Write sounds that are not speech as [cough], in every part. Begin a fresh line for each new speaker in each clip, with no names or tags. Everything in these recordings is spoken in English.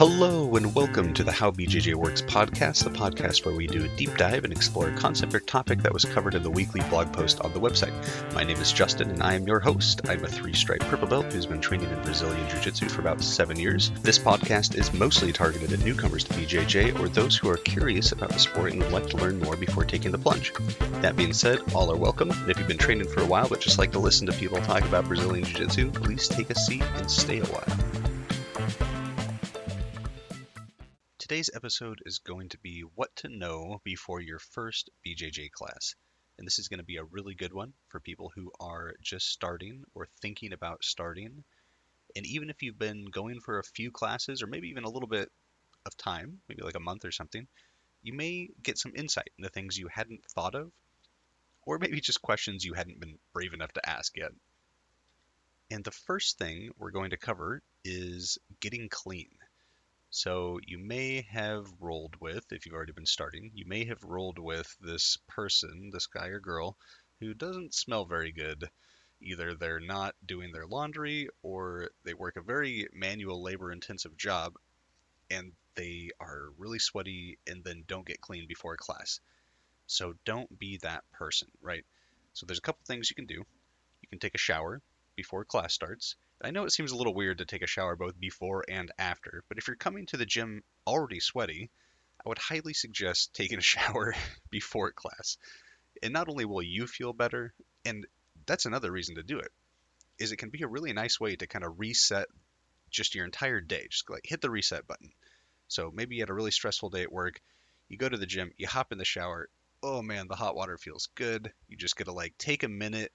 Hello, and welcome to the How BJJ Works podcast, the podcast where we do a deep dive and explore a concept or topic that was covered in the weekly blog post on the website. My name is Justin, and I am your host. I'm a three stripe purple belt who's been training in Brazilian Jiu Jitsu for about seven years. This podcast is mostly targeted at newcomers to BJJ or those who are curious about the sport and would like to learn more before taking the plunge. That being said, all are welcome, and if you've been training for a while but just like to listen to people talk about Brazilian Jiu Jitsu, please take a seat and stay a while. Today's episode is going to be what to know before your first BJJ class. And this is going to be a really good one for people who are just starting or thinking about starting. And even if you've been going for a few classes or maybe even a little bit of time, maybe like a month or something, you may get some insight into things you hadn't thought of, or maybe just questions you hadn't been brave enough to ask yet. And the first thing we're going to cover is getting clean. So you may have rolled with, if you've already been starting, you may have rolled with this person, this guy or girl, who doesn't smell very good. Either they're not doing their laundry or they work a very manual labor intensive job and they are really sweaty and then don't get clean before class. So don't be that person, right? So there's a couple things you can do. You can take a shower before class starts I know it seems a little weird to take a shower both before and after, but if you're coming to the gym already sweaty, I would highly suggest [laughs] taking a shower [laughs] before class. And not only will you feel better, and that's another reason to do it, is it can be a really nice way to kind of reset just your entire day. Just like hit the reset button. So maybe you had a really stressful day at work, you go to the gym, you hop in the shower, oh man, the hot water feels good. You just get to like take a minute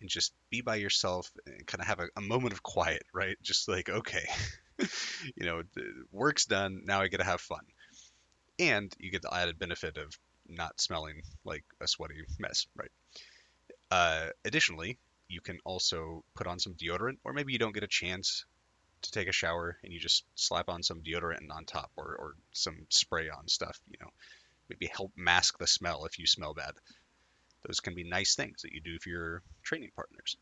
and just be by yourself and kind of have a, a moment of quiet, right? Just like, okay, [laughs] you know, work's done. Now I get to have fun. And you get the added benefit of not smelling like a sweaty mess, right? Uh, additionally, you can also put on some deodorant, or maybe you don't get a chance to take a shower and you just slap on some deodorant on top or, or some spray on stuff, you know, maybe help mask the smell if you smell bad. Those can be nice things that you do for your training partners.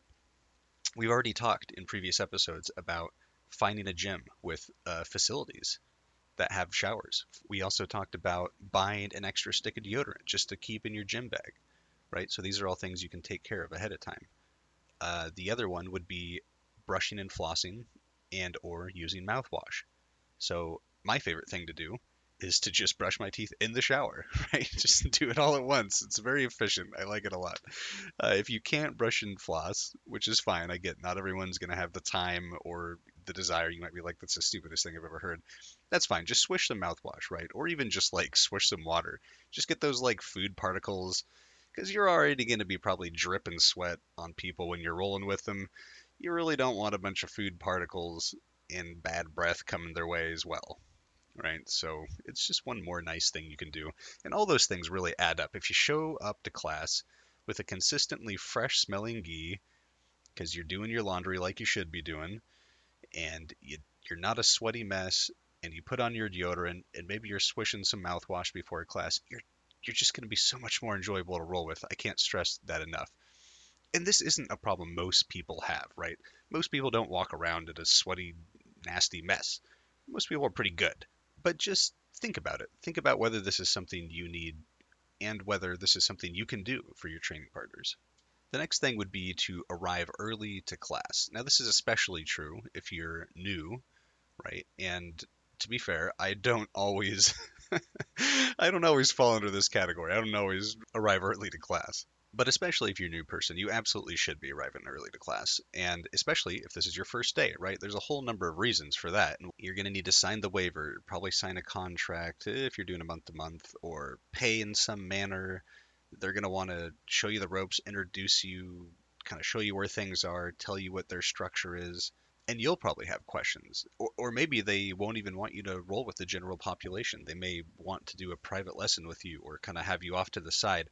We've already talked in previous episodes about finding a gym with uh, facilities that have showers. We also talked about buying an extra stick of deodorant just to keep in your gym bag, right? So these are all things you can take care of ahead of time. Uh, the other one would be brushing and flossing and or using mouthwash. So my favorite thing to do is to just brush my teeth in the shower, [laughs] right? Just do it all at once. It's very efficient. I like it a lot. Uh, if you can't brush and floss, which is fine, I get not everyone's going to have the time or the desire. You might be like, that's the stupidest thing I've ever heard. That's fine. Just swish some mouthwash, right? Or even just like swish some water. Just get those like food particles because you're already going to be probably dripping sweat on people when you're rolling with them. You really don't want a bunch of food particles and bad breath coming their way as well right? So it's just one more nice thing you can do. And all those things really add up. If you show up to class with a consistently fresh smelling gi, because you're doing your laundry like you should be doing, and you, you're not a sweaty mess, and you put on your deodorant, and maybe you're swishing some mouthwash before class, you're you're just going to be so much more enjoyable to roll with. I can't stress that enough. And this isn't a problem most people have, right? Most people don't walk around in a sweaty, nasty mess. Most people are pretty good but just think about it. Think about whether this is something you need and whether this is something you can do for your training partners. The next thing would be to arrive early to class. Now, this is especially true if you're new, right? And to be fair, I don't always [laughs] I don't always fall under this category. I don't always arrive early to class. But especially if you're a new person, you absolutely should be arriving early to class. And especially if this is your first day, right? There's a whole number of reasons for that. And You're going to need to sign the waiver, probably sign a contract if you're doing a month to month, or pay in some manner. They're going to want to show you the ropes, introduce you, kind of show you where things are, tell you what their structure is. And you'll probably have questions. Or, or maybe they won't even want you to roll with the general population. They may want to do a private lesson with you or kind of have you off to the side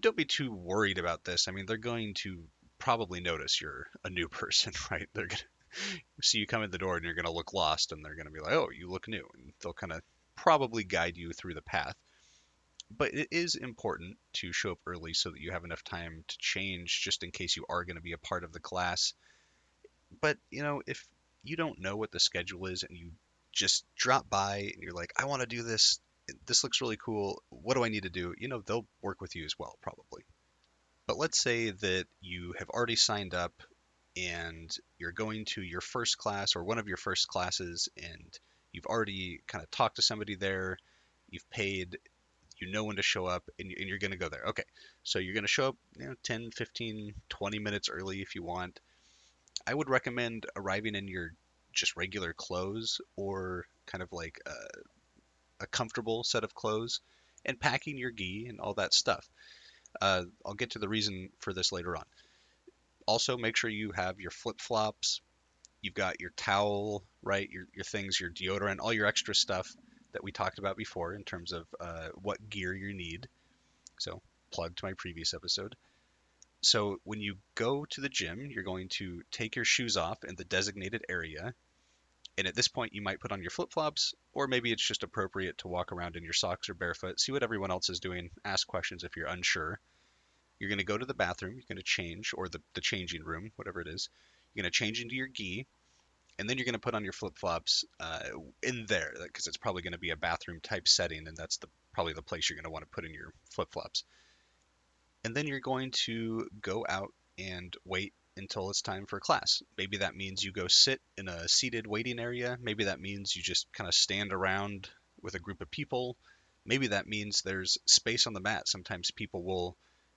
don't be too worried about this. I mean, they're going to probably notice you're a new [laughs] person, right? They're going [laughs] to see you come in the door and you're going to look lost and they're going to be like, oh, you look new. And they'll kind of probably guide you through the path. But it is important to show up early so that you have enough time to change just in case you are going to be a part of the class. But, you know, if you don't know what the schedule is and you just drop by and you're like, I want to do this. This looks really cool. What do I need to do? You know, they'll work with you as well, probably. But let's say that you have already signed up and you're going to your first class or one of your first classes and you've already kind of talked to somebody there, you've paid, you know when to show up, and, you're going to go there. Okay, so you're going to show up you know, 10, 15, 20 minutes early if you want. I would recommend arriving in your just regular clothes or kind of like a, a comfortable set of clothes and packing your gi and all that stuff. Uh, I'll get to the reason for this later on. Also, make sure you have your flip flops. You've got your towel, right? Your, your things, your deodorant, all your extra stuff that we talked about before in terms of uh, what gear you need. So, plug to my previous episode. So, when you go to the gym, you're going to take your shoes off in the designated area. And at this point, you might put on your flip flops, or maybe it's just appropriate to walk around in your socks or barefoot, see what everyone else is doing, ask questions if you're unsure. You're going to go to the bathroom, you're going to change, or the, the changing room, whatever it is. You're going to change into your gi, and then you're going to put on your flip flops uh, in there because it's probably going to be a bathroom type setting, and that's the probably the place you're going to want to put in your flip flops. And then you're going to go out and wait until it's time for class. Maybe that means you go sit in a seated waiting area. Maybe that means you just kind of stand around with a group of people. Maybe that means there's space on the mat. Sometimes people will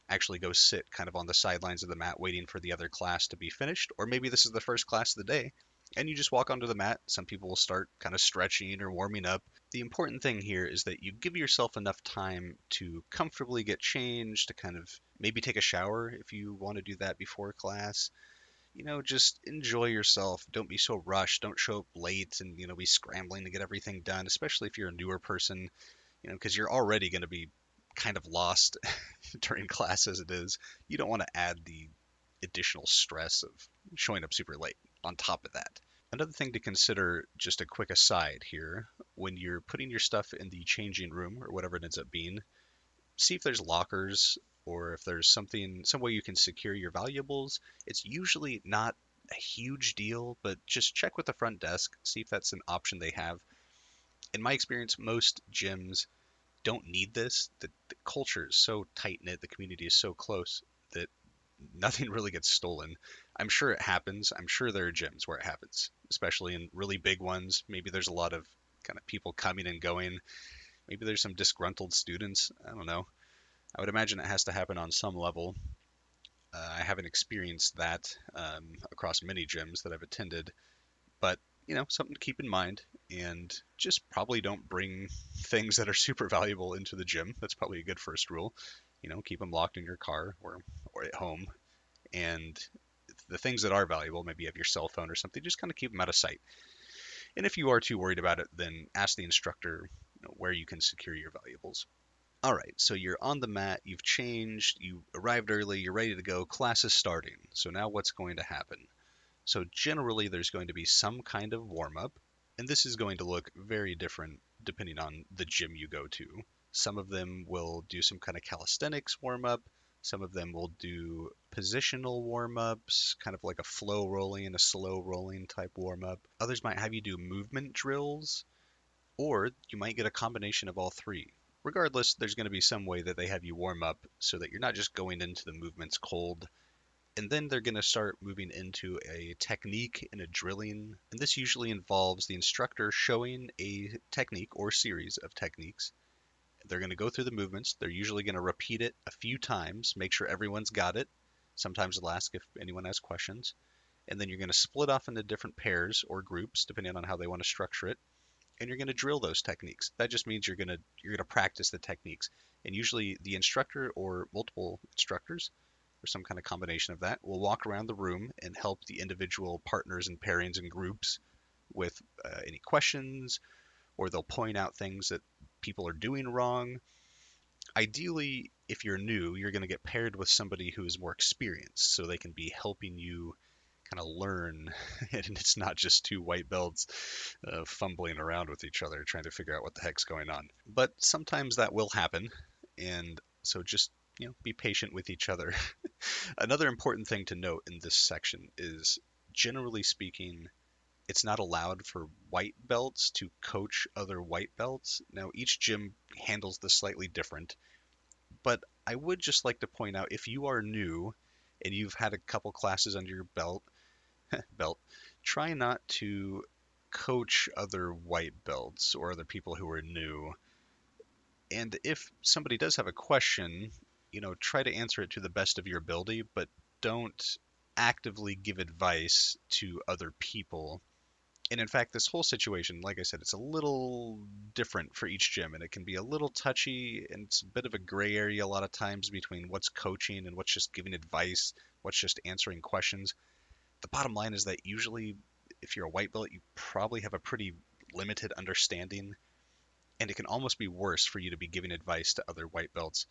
actually go sit kind of on the sidelines of the mat waiting for the other class to be finished. Or maybe this is the first class of the day and you just walk onto the mat. Some people will start kind of stretching or warming up. The important thing here is that you give yourself enough time to comfortably get changed, to kind of maybe take a shower if you want to do that before class. You know, just enjoy yourself. Don't be so rushed. Don't show up late and, you know, be scrambling to get everything done, especially if you're a newer person, you know, because you're already going to be kind of lost [laughs] during class as it is. You don't want to add the additional stress of showing up super late on top of that. Another thing to consider, just a quick aside here, when you're putting your stuff in the changing room or whatever it ends up being, see if there's lockers or if there's something, some way you can secure your valuables. It's usually not a huge deal, but just check with the front desk, see if that's an option they have. In my experience, most gyms don't need this. The, the culture is so tight knit, the community is so close that nothing [laughs] really gets stolen. I'm sure it happens. I'm sure there are gyms where it happens, especially in really big ones. Maybe there's a lot of kind of people coming and going. Maybe there's some disgruntled students. I don't know. I would imagine it has to happen on some level. Uh, I haven't experienced that um, across many gyms that I've attended, but you know, something to keep in mind. And just probably don't bring things that are [laughs] super valuable into the gym. That's probably a good first rule you know, keep them locked in your car or, or at home. And the things that are valuable, maybe you have your cell phone or something, just kind of keep them out of sight. And if you are too worried about it, then ask the instructor you know, where you can secure your valuables. All right, so you're on the mat, you've changed, you arrived early, you're ready to go, class is starting. So now what's going to happen? So generally there's going to be some kind of warm up, and this is going to look very different depending on the gym you go to. Some of them will do some kind of calisthenics warm up. Some of them will do positional warm ups, kind of like a flow rolling and a slow rolling type warm up. Others might have you do movement drills, or you might get a combination of all three. Regardless, there's going to be some way that they have you warm up so that you're not just going into the movements cold. And then they're going to start moving into a technique and a drilling. And this usually involves the instructor showing a technique or series of techniques they're going to go through the movements. They're usually going to repeat it a few times, make sure everyone's got it. Sometimes they'll ask if anyone has questions. And then you're going to split off into different pairs or groups, depending on how they want to structure it. And you're going to drill those techniques. That just means you're going to you're going to practice the techniques. And usually the instructor or multiple instructors or some kind of combination of that will walk around the room and help the individual partners and pairings and groups with uh, any questions or they'll point out things that people are doing wrong. Ideally, if you're new, you're going to get paired with somebody who is more experienced so they can be helping you kind of learn [laughs] and it's not just two white belts uh, fumbling around with each other trying to figure out what the heck's going on but sometimes that will happen and so just you know be patient with each other [laughs] another important thing to note in this section is generally speaking it's not allowed for white belts to coach other white belts. Now, each gym handles this slightly different, but I would just like to point out if you are new and you've had a couple classes under your belt, [laughs] belt, try not to coach other white belts or other people who are new. And if somebody does have a question, you know, try to answer it to the best of your ability, but don't actively give advice to other people. And in fact, this whole situation, like I said, it's a little different for each gym, and it can be a little touchy, and it's a bit of a gray area a lot of times between what's coaching and what's just giving advice, what's just answering questions. The bottom line is that usually, if you're a white belt, you probably have a pretty limited understanding, and it can almost be worse for you to be giving advice to other white belts.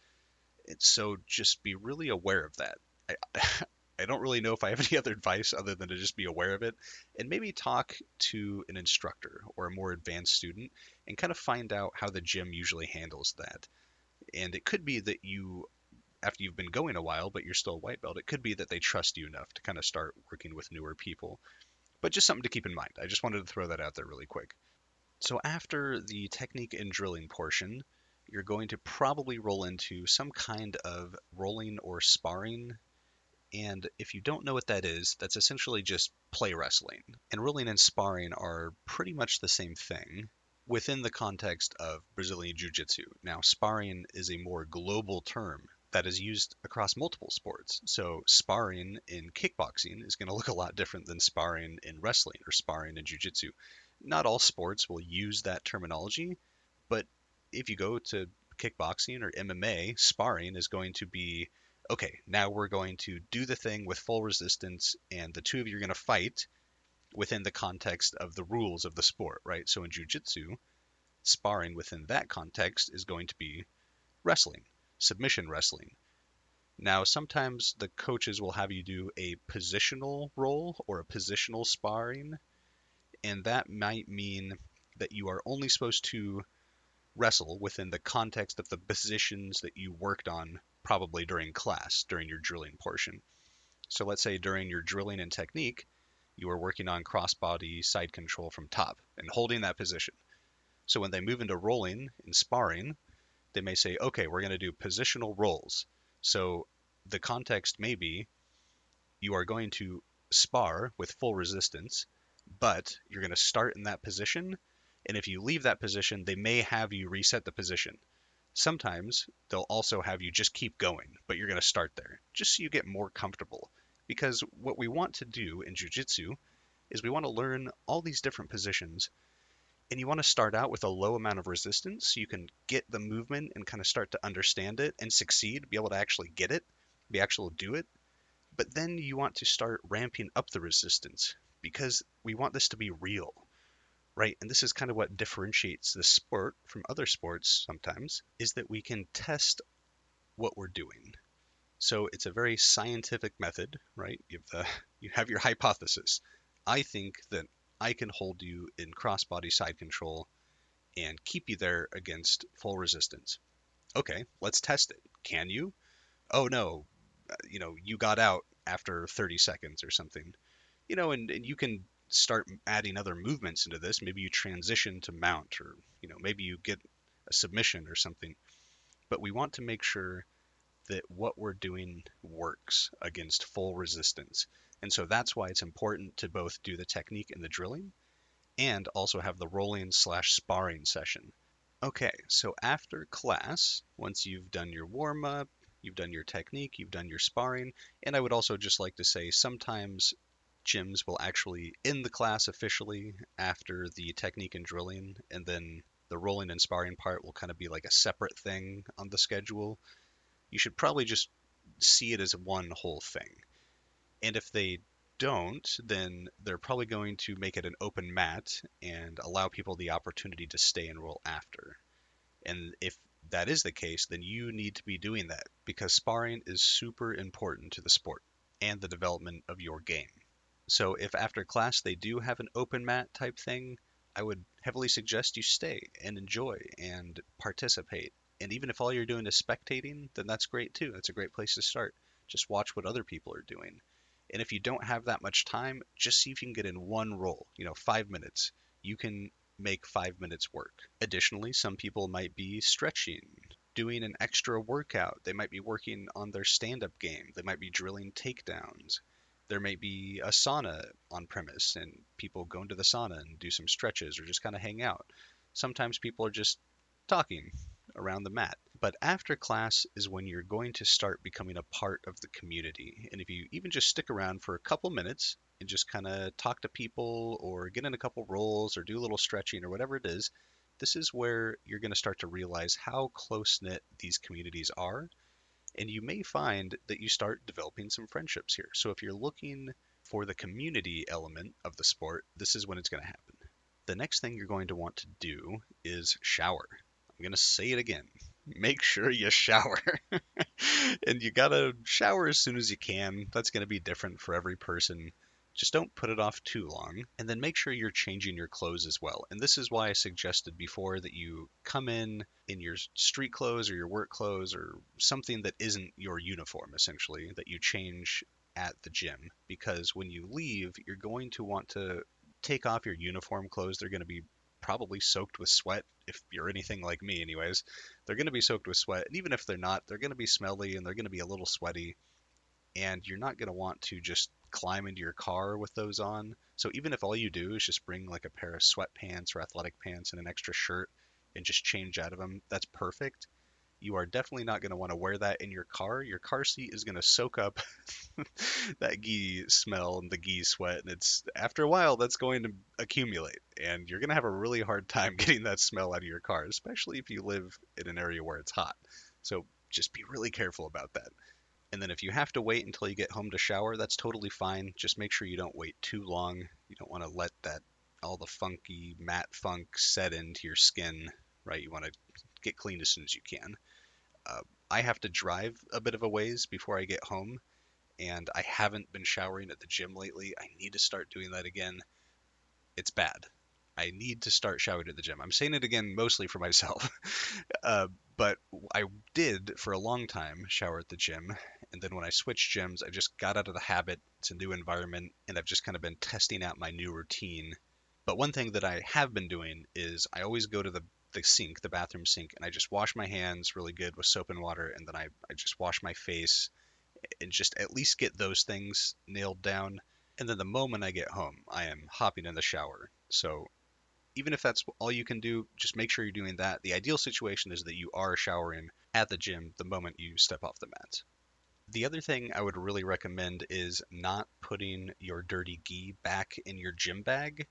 So just be really aware of that. I, [laughs] I don't really know if I have any [laughs] other advice other than to just be aware of it and maybe talk to an instructor or a more advanced student and kind of find out how the gym usually handles that. And it could be that you, after you've been going a while, but you're still a white belt, it could be that they trust you enough to kind of start working with newer people. But just something to keep in mind. I just wanted to throw that out there really quick. So after the technique and drilling portion, you're going to probably roll into some kind of rolling or sparring and if you don't know what that is, that's essentially just play wrestling. And rolling and sparring are pretty much the same thing within the context of Brazilian Jiu Jitsu. Now, sparring is a more global term that is used across multiple sports. So, sparring in kickboxing is going [laughs] to look a lot different than sparring in wrestling or sparring in Jiu Jitsu. Not all sports will use that terminology, but if you go to kickboxing or MMA, sparring is going to be okay, now we're going to do the thing with full resistance, and the two of you are going to fight within the context of the rules of the sport, right? So in jujitsu, sparring within that context is going to be wrestling, submission wrestling. Now, sometimes the coaches will have you do a positional roll or a positional sparring, and that might mean that you are only supposed to wrestle within the context of the positions that you worked on probably during class, during your drilling portion. So let's say during your drilling and technique, you are working on crossbody side control from top and holding that position. So when they move into rolling and sparring, they may say, okay, we're going to do positional rolls. So the context may be you are going to spar with full resistance, but you're going to start in that position. And if you leave that position, they may have you reset the position. Sometimes they'll also have you just keep going, but you're going to start there just so you get more comfortable. Because what we want to do in jujitsu is we want to learn all these different positions and you want to start out with a low amount of resistance so you can get the movement and kind of start to understand it and succeed, be able to actually get it, be to do it. But then you want to start ramping up the resistance because we want this to be real right? And this is kind of what differentiates the sport from other sports sometimes, is that we can test what we're doing. So it's a very scientific method, right? You have, the, [laughs] you have your hypothesis. I think that I can hold you in crossbody side control and keep you there against full resistance. Okay, let's test it. Can you? Oh no, uh, you know, you got out after 30 seconds or something. You know, and, and you can start adding other movements into this. Maybe you transition to mount, or you know, maybe you get a submission or something. But we want to make sure that what we're doing works against full resistance. And so that's why it's important to both do the technique and the drilling and also have the rolling slash sparring session. Okay, so after class, once you've done your warm up, you've done your technique, you've done your sparring, and I would also just like to say sometimes gyms will actually end the class officially after the technique and drilling, and then the rolling and sparring part will kind of be like a separate thing on the schedule. You should probably just see it as one whole thing. And if they don't, then they're probably going to make it an open mat and allow people the opportunity to stay and roll after. And if that is the case, then you need to be doing that because sparring is super important to the sport and the development of your game. So if after class they do have an open mat type thing, I would heavily suggest you stay and enjoy and participate. And even if all you're doing is spectating, then that's great too. That's a great place to start. Just watch what other people are doing. And if you don't have that much time, just see if you can get in one roll, you know, five minutes. You can make five minutes work. Additionally, some people might be stretching, doing an extra workout. They might be working on their stand up game. They might be drilling takedowns. There may be a sauna on premise and people go into the sauna and do some stretches or just kind of hang out. Sometimes people are just talking around the mat. But after class is when you're going to start becoming a part of the community. And if you even just stick around for a couple minutes and just kind of talk to people or get in a couple rolls or do a little stretching or whatever it is, this is where you're going to start to realize how close knit these communities are. And you may find that you start developing some friendships here. So if you're looking for the community element of the sport, this is when it's going to happen. The next thing you're going to want to do is shower. I'm going to say it again. Make sure you shower. [laughs] and you got to shower as soon as you can. That's going to be different for every person. Just don't put it off too long. And then make sure you're changing your clothes as well. And this is why I suggested before that you come in in your street clothes or your work clothes or something that isn't your uniform, essentially, that you change at the gym. Because when you leave, you're going to want to take off your uniform clothes. They're going to be probably soaked with sweat if you're anything like me anyways. They're going to be soaked with sweat and even if they're not they're going to be smelly and they're going to be a little sweaty. And you're not going to want to just climb into your car with those on. So even if all you do is just bring like a pair of sweatpants or athletic pants and an extra shirt and just change out of them that's perfect you are definitely not going to want to wear that in your car. Your car seat is going to soak up [laughs] that gi smell and the gi sweat, and it's after a while that's going to accumulate, and you're going to have a really hard time [laughs] getting that smell out of your car, especially if you live in an area where it's hot. So just be really careful about that. And then if you have to wait until you get home to shower, that's totally fine. Just make sure you don't wait too long. You don't want to let that all the funky mat funk set into your skin, right? You want to get clean as soon as you can. Uh, I have to drive a bit of a ways before I get home, and I haven't been showering at the gym lately. I need to start doing that again. It's bad. I need to start showering at the gym. I'm saying it again mostly for myself, [laughs] uh, but I did for a long time shower at the gym, and then when I switched gyms, I just got out of the habit. It's a new environment, and I've just kind of been testing out my new routine. But one thing that I have been doing is I always go to the the sink, the bathroom sink, and I just wash my hands really good with soap and water, and then I, I just wash my face and just at least get those things nailed down. And then the moment I get home, I am hopping in the shower. So even if that's all you can do, just make sure you're doing that. The ideal situation is that you are showering at the gym the moment you step off the mat. The other thing I would really recommend is not putting your dirty gi back in your gym bag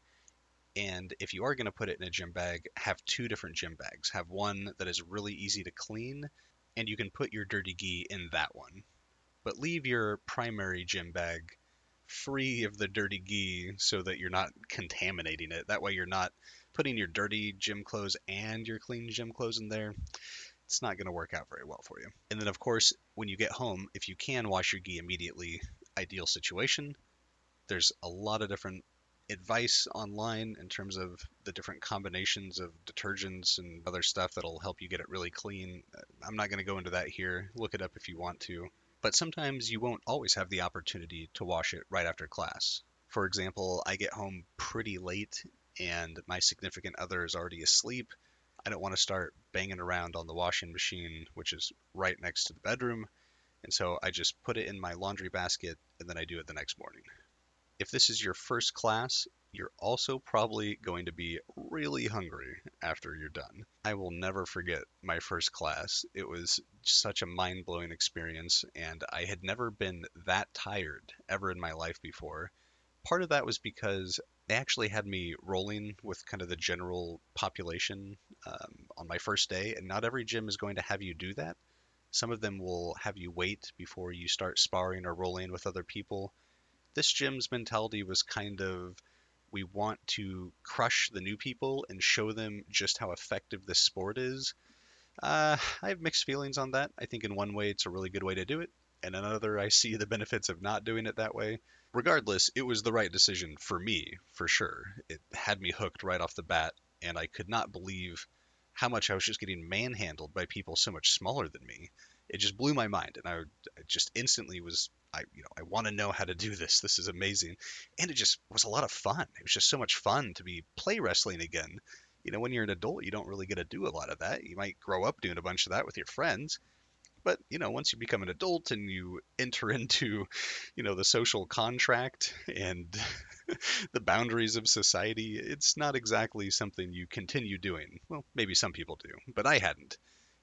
and if you are going to put it in a gym bag, have two different gym bags. Have one that is really easy to clean, and you can put your dirty gi in that one. But leave your primary gym bag free of the dirty gi so that you're not contaminating it. That way, you're not putting your dirty gym clothes and your clean gym clothes in there. It's not going to work out very well for you. And then, of course, when you get home, if you can wash your gi immediately, ideal situation. There's a lot of different advice online in terms of the different combinations of detergents and other stuff that'll help you get it really clean. I'm not going to go into that here. Look it up if you want to. But sometimes you won't always have the opportunity to wash it right after class. For example, I get home pretty late and my significant other is already asleep. I don't want to start banging around on the washing machine, which is right next to the bedroom. And so I just put it in my laundry basket and then I do it the next morning. If this is your first class, you're also probably going to be really hungry after you're done. I will never forget my first class. It was such a mind blowing experience, and I had never been that tired ever in my life before. Part of that was because they actually had me rolling with kind of the general population um, on my first day, and not every gym is going to have you do that. Some of them will have you wait before you start sparring or rolling with other people this gym's mentality was kind of we want to crush the new people and show them just how effective this sport is. Uh, I have mixed feelings on that. I think in one way it's a really good way to do it, and another I see the benefits of not doing it that way. Regardless, it was the right decision for me, for sure. It had me hooked right off the bat, and I could not believe how much I was just getting manhandled by people so much smaller than me. It just blew my mind, and I, I just instantly was I you know I want to know how to do this. This is amazing, and it just was a lot of fun. It was just so much fun to be play wrestling again. You know, when you're an adult, you don't really get to do a lot of that. You might grow up doing a bunch of that with your friends, but you know, once you become an adult and you enter [laughs] into, you know, the social contract and [laughs] the boundaries of society, it's not exactly something you continue doing. Well, maybe some people do, but I hadn't.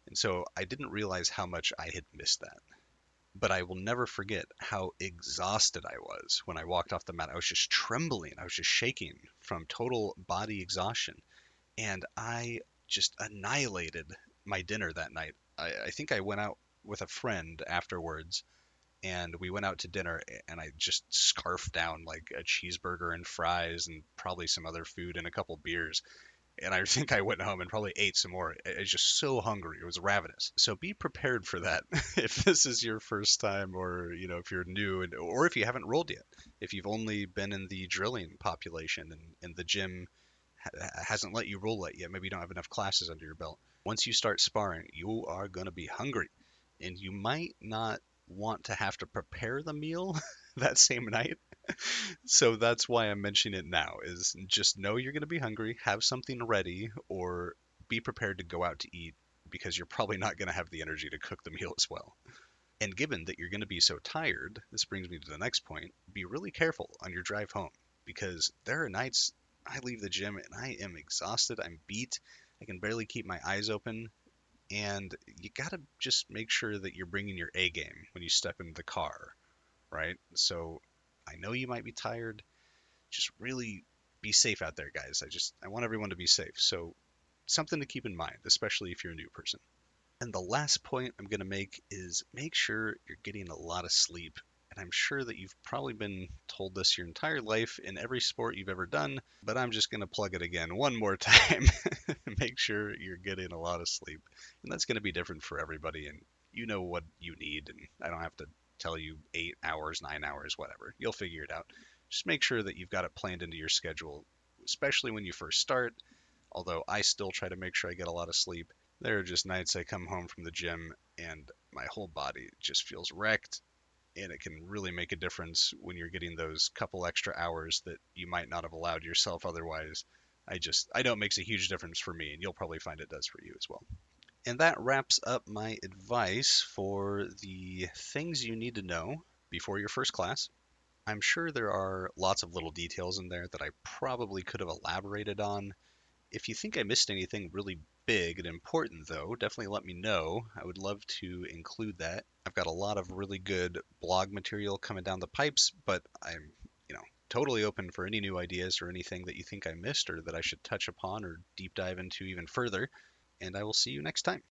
And so I didn't realize how much I had missed that. But I will never forget how exhausted I was when I walked off the mat. I was just trembling. I was just shaking from total body exhaustion. And I just annihilated my dinner that night. I, I think I went out with a friend afterwards and we went out to dinner and I just scarfed down like a cheeseburger and fries and probably some other food and a couple beers and I [laughs] think I went home and probably ate some more. I was just so hungry. It was ravenous. So be prepared for that [laughs] if this is your first time or, you know, if you're new and, or if you haven't rolled yet. If you've only been in the drilling population and, and the gym ha- hasn't let you roll it yet, maybe you don't have enough classes under your belt. Once you start sparring, you are going to be hungry and you might not want to have to prepare the meal [laughs] that same night so that's why I'm mentioning it now is just know you're going to be hungry, have something ready or be prepared to go out to eat because you're probably not going to have the energy to cook the meal as well. And given that you're going to be so tired, this brings me to the next point. Be really careful on your drive home because there are nights I leave the gym and I am exhausted, I'm beat, I can barely keep my eyes open, and you got to just make sure that you're bringing your A game when you step into the car, right? So I know you might be tired. Just really be safe out there, guys. I just I want everyone to be safe. So something to keep in mind, especially if you're a new person. And the last point I'm going to make is make sure you're getting a lot of sleep. And I'm sure that you've probably been told this your entire life in every sport you've ever done, but I'm just going to plug it again one more [laughs] time. [laughs] make sure you're getting a lot of sleep. And that's going to be different for everybody. And you know what you need. And I don't have to tell you eight hours, nine hours, whatever. You'll figure it out. Just make sure that you've got it planned into your schedule, especially when you first start. Although I still try to make sure I get a lot of sleep. There are just nights I come home from the gym and my whole body just feels wrecked. And it can really make a difference when you're getting those couple extra hours that you might not have allowed yourself otherwise. I just, I know it makes a huge difference for me, and you'll probably find it does for you as well. And that wraps up my advice for the things you need to know before your first class. I'm sure there are lots of little details in there that I probably could have elaborated on. If you think I missed anything really big and important, though, definitely let me know. I would love to include that. I've got a lot of really good blog material coming down the pipes, but I'm, you know, totally open for any new ideas or anything that you think I missed or that I should touch upon or deep dive into even further and I will see you next time.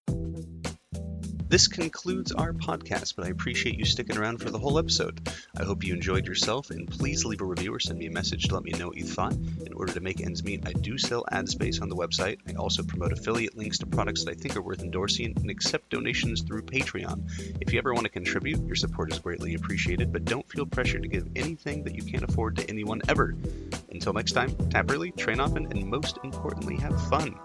This concludes our podcast, but I appreciate you sticking around for the whole episode. I hope you enjoyed yourself, and please leave a review or send me a message to let me know what you thought. In order to make ends meet, I do sell ad space on the website. I also promote affiliate links to products that I think are worth endorsing and accept donations through Patreon. If you ever want to contribute, your support is greatly appreciated, but don't feel pressured to give anything that you can't afford to anyone ever. Until next time, tap early, train often, and most importantly, have fun.